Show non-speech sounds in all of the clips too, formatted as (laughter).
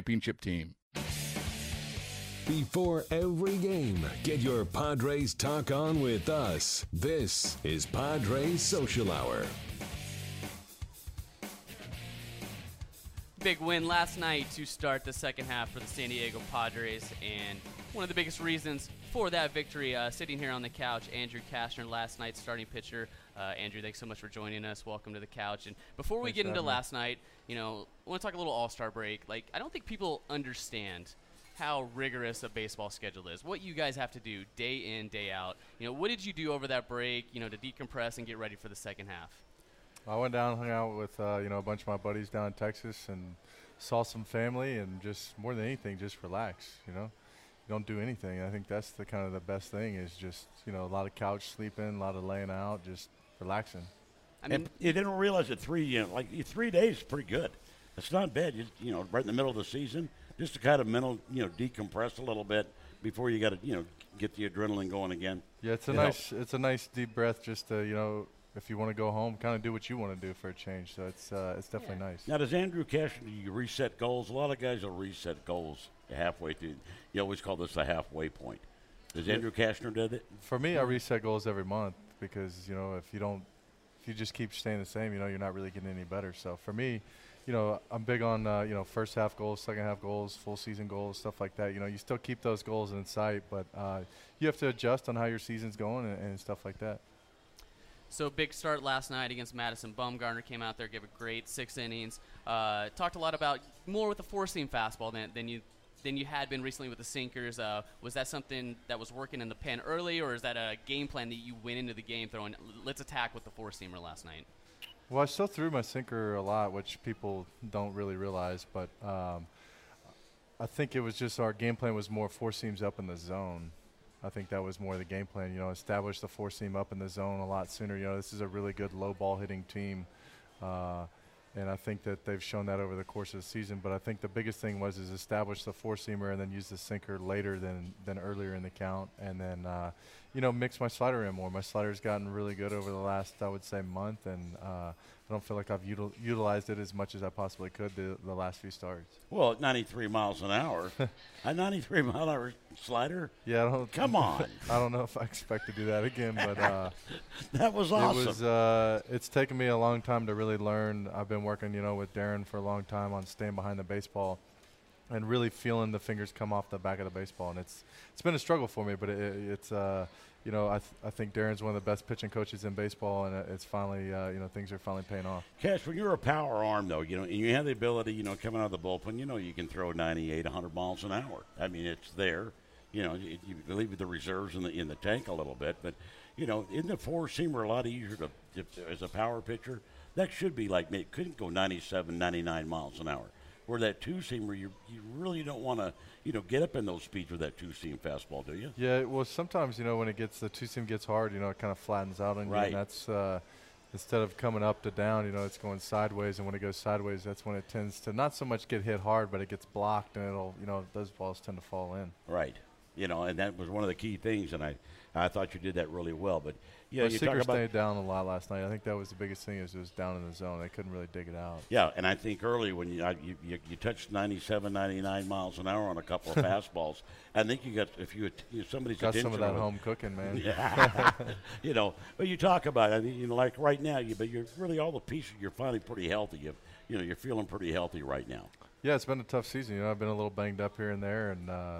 championship team. Before every game, get your Padres talk on with us. This is Padres Social Hour. Big win last night to start the second half for the San Diego Padres, and one of the biggest reasons for that victory, uh, sitting here on the couch, Andrew Cashner, last night's starting pitcher. Uh, Andrew, thanks so much for joining us. Welcome to the couch. And before we Thanks get into me. last night, you know, I want to talk a little All Star break. Like, I don't think people understand how rigorous a baseball schedule is. What you guys have to do day in, day out. You know, what did you do over that break? You know, to decompress and get ready for the second half. I went down, hung out with uh, you know a bunch of my buddies down in Texas, and saw some family, and just more than anything, just relax. You know, you don't do anything. I think that's the kind of the best thing is just you know a lot of couch sleeping, a lot of laying out, just relaxing. I mean, and you didn't realize that three, you know, like three days is pretty good. It's not bad. You, you know, right in the middle of the season, just to kind of mental, you know, decompress a little bit before you got to, you know, get the adrenaline going again. Yeah, it's a It nice it's a nice deep breath just to you know if you want to go home, kind of do what you want to do for a change. So it's uh, it's definitely nice. Now, does Andrew Cash you reset goals? A lot of guys will reset goals halfway through. You always call this the halfway point. Does Andrew Cashner did it? For me, I reset goals every month because you know if you don't, if you just keep staying the same, you know you're not really getting any better. So for me, you know I'm big on uh, you know first half goals, second half goals, full season goals, stuff like that. You know you still keep those goals in sight, but uh, you have to adjust on how your season's going and, and stuff like that. So big start last night against Madison. Bumgarner came out there, gave a great six innings. Uh, talked a lot about more with the four seam fastball than, than you than you had been recently with the sinkers. Uh, was that something that was working in the pen early, or is that a game plan that you went into the game throwing? Let's attack with the four seamer last night. Well, I still threw my sinker a lot, which people don't really realize, but um, I think it was just our game plan was more four seams up in the zone. I think that was more the game plan. You know, establish the four seam up in the zone a lot sooner. You know, this is a really good low ball hitting team, uh, and I think that they've shown that over the course of the season. But I think the biggest thing was is establish the four seamer and then use the sinker later than than earlier in the count, and then uh, you know mix my slider in more. My slider's gotten really good over the last I would say month, and uh, I don't feel like I've util- utilized it as much as I possibly could the, the last few starts. Well, at 93 miles an hour, (laughs) a 93 mile an hour slider. Yeah, I don't. Come (laughs) on. I don't know if I expect to do that again, but uh, (laughs) That was awesome. It was. Uh, it's taken me a long time to really learn. I've been working, you know, with Darren for a long time on staying behind the baseball, and really feeling the fingers come off the back of the baseball. And it's it's been a struggle for me, but it, it's. Uh, you know, I, th- I think Darren's one of the best pitching coaches in baseball, and it's finally, uh, you know, things are finally paying off. Cash, when you're a power arm, though, you know, and you have the ability, you know, coming out of the bullpen, you know, you can throw 98, 100 miles an hour. I mean, it's there. You know, you, leave the reserves in the in the tank a little bit, but you know, in the four seamer a lot easier to, to as a power pitcher. That should be like it couldn't go 97, 99 miles an hour. Where that two seamer, you you really don't want to, you know, get up in those speeds with that two seam fastball, do you? Yeah, well, sometimes you know when it gets the two seam gets hard, you know, it kind of flattens out on you, Right. and that's uh, instead of coming up to down, you know, it's going sideways, and when it goes sideways, that's when it tends to not so much get hit hard, but it gets blocked, and it'll, you know, those balls tend to fall in. Right. You know, and that was one of the key things, and I, I thought you did that really well. But Yeah, Our you talk about stayed down a lot last night. I think that was the biggest thing is it was down in the zone. They couldn't really dig it out. Yeah, and I think early when you, I- you, you, you touched 97, 99 miles an hour on a couple of (laughs) fastballs, I think you got if you, you somebody's Got some of that home cooking, man. (laughs) Yeah, (laughs) you know, but you talk about it. You know, like right now, you but you're really all the pieces. You're finally pretty healthy. You, you know, you're feeling pretty healthy right now. Yeah, it's been a tough season. You know, I've been a little banged up here and there, and uh,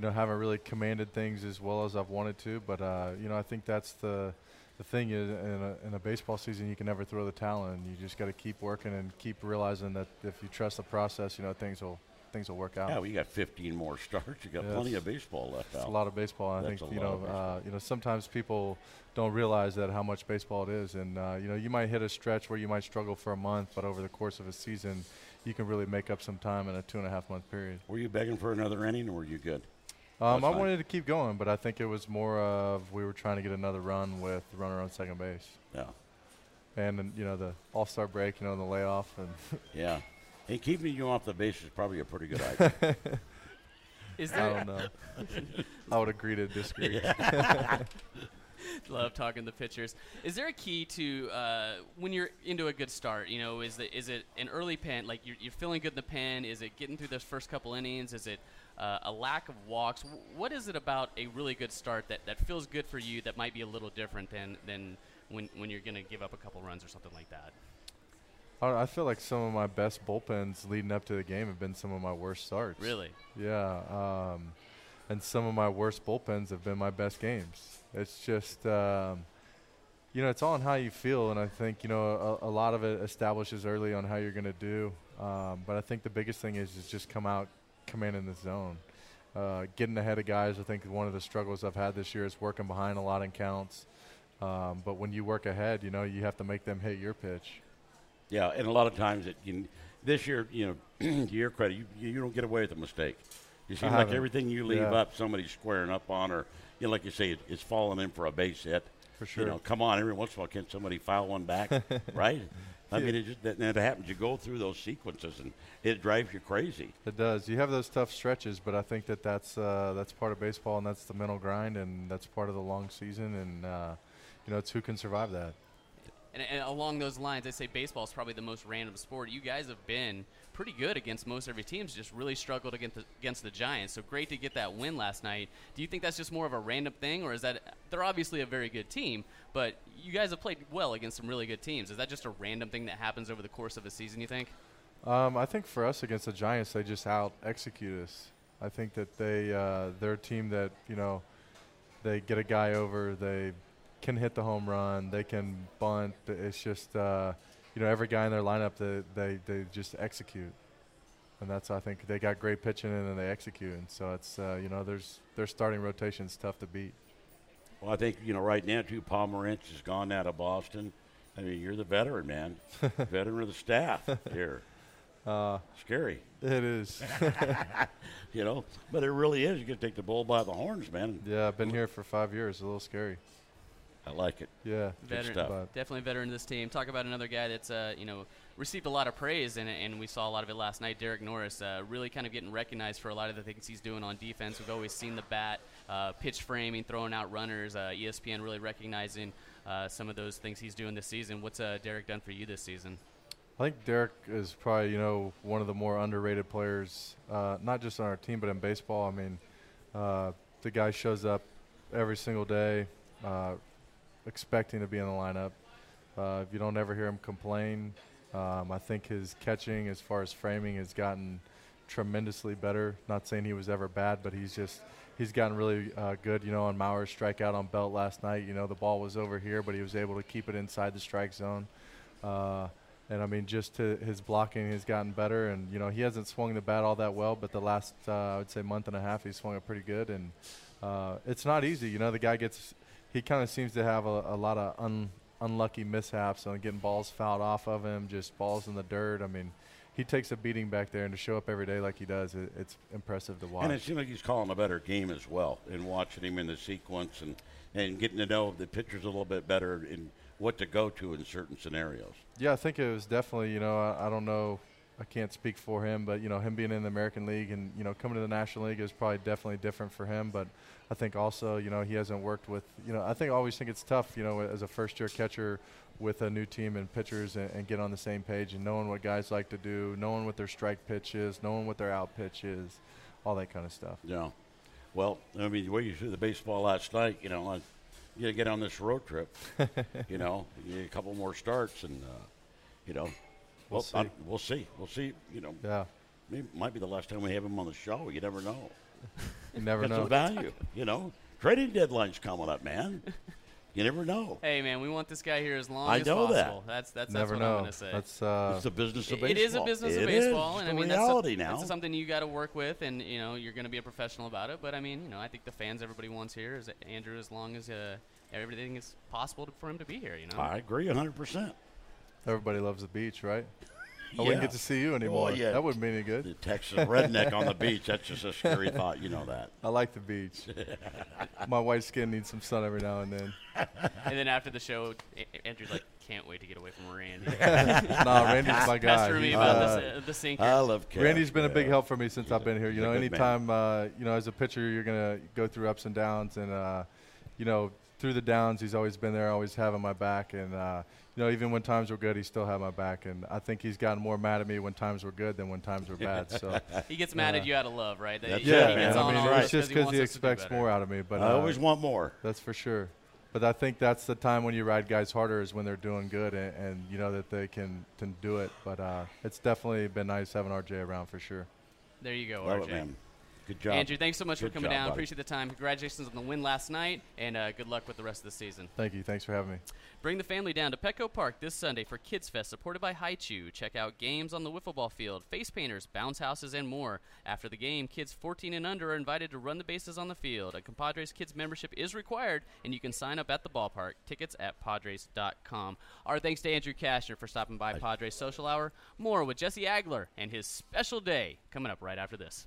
you know, haven't really commanded things as well as I've wanted to. But uh, you know, I think that's the the thing is in a, in a baseball season, you can never throw the towel in. You just got to keep working and keep realizing that if you trust the process, you know, things will things will work out. Yeah, we got 15 more (laughs) starts. You got Yeah, plenty of baseball left It's out. a lot of baseball. I think you know, uh, you know, sometimes people don't realize that how much baseball it is, and uh, you know, you might hit a stretch where you might struggle for a month, but over the course of a season, you can really make up some time in a two and a half month period. Were you begging for another inning, or were you good? Um, I fine. wanted to keep going, but I think it was more of we were trying to get another run with the runner on second base, Yeah, and then, you know the All Star break, you know, the layoff, and (laughs) yeah. And keeping you off the base is probably a pretty good idea. Is that? I don't know. (laughs) I would agree to disagree. (laughs) (laughs) Love talking to the pitchers. Is there a key to uh, when you're into a good start? You know, is it is it an early pen? Like you're, you're feeling good in the pen? Is it getting through those first couple innings? Is it uh, a lack of walks? What is it about a really good start that, that feels good for you that might be a little different than than when when you're going to give up a couple runs or something like that? I, I feel like some of my best bullpens leading up to the game have been some of my worst starts. Really? Yeah, um, and some of my worst bullpens have been my best games. It's just, um, you know, it's all on how you feel, and I think you know a, a lot of it establishes early on how you're going to do. Um, but I think the biggest thing is is just come out commanding the zone, uh, getting ahead of guys. I think one of the struggles I've had this year is working behind a lot in counts. Um, but when you work ahead, you know you have to make them hit your pitch. yeah, and a lot of times it you, this year, you know, (clears throat) to your credit, you, you don't get away with a mistake. You seem like everything you leave Yeah. up, somebody's squaring up on, or you know, like you say, it, it's falling in for a base hit. For sure. You know, come on, every once in a while, can somebody foul one back, (laughs) right? I mean, it just that, that happens. You go through those sequences, and it drives you crazy. It does. You have those tough stretches, but I think that that's uh, that's part of baseball, and that's the mental grind, and that's part of the long season, and uh, you know, it's who can survive that. And, and along those lines, I say baseball is probably the most random sport. You guys have been pretty good against most every teams, just really struggled against the, against the Giants. So great to get that win last night. Do you think that's just more of a random thing, or is that they're obviously a very good team, but you guys have played well against some really good teams? Is that just a random thing that happens over the course of a season? You think? Um, I think for us against the Giants, they just out execute us. I think that they uh, they're a team that you know they get a guy over, they can hit the home run, they can bunt. It's just uh, you know every guy in their lineup they they, they just execute, and that's I think they got great pitching and then they execute, and so it's uh, you know there's their starting rotation's tough to beat. Well, I think you know right now too. Pomeranz has gone out of Boston. I mean, you're the veteran, man. (laughs) veteran of the staff here. (laughs) Uh, Scary, it is. (laughs) you know. But it really is. You can take the bull by the horns, man. yeah, I've been here for five years. A little scary. I like it. Yeah. Veteran, stuff. Definitely a veteran of this team. Talk about another guy that's uh, you know received a lot of praise, and, and we saw a lot of it last night. Derek Norris uh, really kind of getting recognized for a lot of the things he's doing on defense. We've always seen the bat, uh, pitch framing, throwing out runners. Uh, ESPN really recognizing uh, some of those things he's doing this season. What's uh, Derek done for you this season? I think Derek is probably, you know, one of the more underrated players, uh, not just on our team, but in baseball. I mean, uh, the guy shows up every single day, uh, expecting to be in the lineup. Uh, you don't ever hear him complain. Um, I think his catching, as far as framing, has gotten tremendously better. Not saying he was ever bad, but he's just he's gotten really uh, good. You know, on Mauer's strikeout on Belt last night, you know, the ball was over here, but he was able to keep it inside the strike zone. Uh, and I mean, just to, his blocking has gotten better, and you know he hasn't swung the bat all that well, but the last uh, I would say month and a half he swung it pretty good, and uh, it's not easy. You know, the guy gets he kind of seems to have a, a lot of un, unlucky mishaps on getting balls fouled off of him, just balls in the dirt. I mean, he takes a beating back there, and to show up every day like he does, it, it's impressive to watch. And it seems like he's calling a better game as well, and watching him in the sequence and, and getting to know the pitchers a little bit better and what to go to in certain scenarios. Yeah, I think it was definitely. You know, I, I don't know I can't speak for him, but you know, him being in the American League and you know coming to the National League is probably definitely different for him. But I think also, you know, he hasn't worked with, you know, I think I always think it's tough, you know, as a first-year catcher with a new team and pitchers and, and, get on the same page and knowing what guys like to do, knowing what their strike pitch is, knowing what their out pitch is, all that kind of stuff. Yeah. Well, I mean, the way you see the baseball last night, you know, you got to get on this road trip. (laughs) you know, you a couple more starts, and uh, you know, we'll, well, see. We'll see. We'll see. You know, yeah, maybe might be the last time we have him on the show. You never know. (laughs) you never know. Some value. You know, trading deadline's coming up, man. You never know. (laughs) Hey man, we want this guy here as long I as know possible. That. That's that's, never that's what know. I'm gonna say. That's uh, it's the business of baseball. It is a business it of baseball, is. and I It's mean the reality that's, now. that's something you got to work with, and you know you're going to be a professional about it. But I mean, you know, I think the fans everybody wants here is Andrew as long as uh, everything is possible to, for him to be here. You know, I agree 100. percent Everybody loves the beach, right? I yeah. wouldn't get to see you anymore. Well, yeah. That wouldn't be any good. The Texas redneck on the beach. That's just a scary (laughs) thought. You know that. I like the beach. (laughs) My white skin needs some sun every now and then. and then after the show, a- Andrew's like, "Can't wait to get away from Randy." (laughs) nah, Randy's my guy. Pestering me about uh, the, the sinker. I love Kev. Randy's been a big help for me since He's I've been here. You know, anytime uh, you know, as a pitcher, you're gonna go through ups and downs, and uh, you know, through the downs, he's always been there, always having my back, and uh, you know, even when times were good, he still had my back, and I think he's gotten more mad at me when times were good than when times were bad. So (laughs) he gets mad at you out of love, right? That That's he, yeah, he man. gets on I all mean, of it's just he because wants he us to do expects more out of me. But I uh, always want more. That's for sure. But I think that's the time when you ride guys harder is when they're doing good and, and you know that they can, can do it. But uh, it's definitely been nice having RJ around for sure. There you go, Love RJ. It, man. Good job. Andrew, thanks so much Good for coming job, down. buddy. Appreciate the time. Congratulations on the win last night, and uh, good luck with the rest of the season. Thank you. Thanks for having me. Bring the family down to Petco Park this Sunday for Kids Fest, supported by Hi-Chew. Check out games on the wiffle ball field, face painters, bounce houses, and more. After the game, kids 14 and under are invited to run the bases on the field. A Compadres Kids membership is required, and you can sign up at the ballpark. Tickets at Padres.com. Our thanks to Andrew Cashner for stopping by Padres Social Hour. More with Jesse Agler and his special day coming up right after this.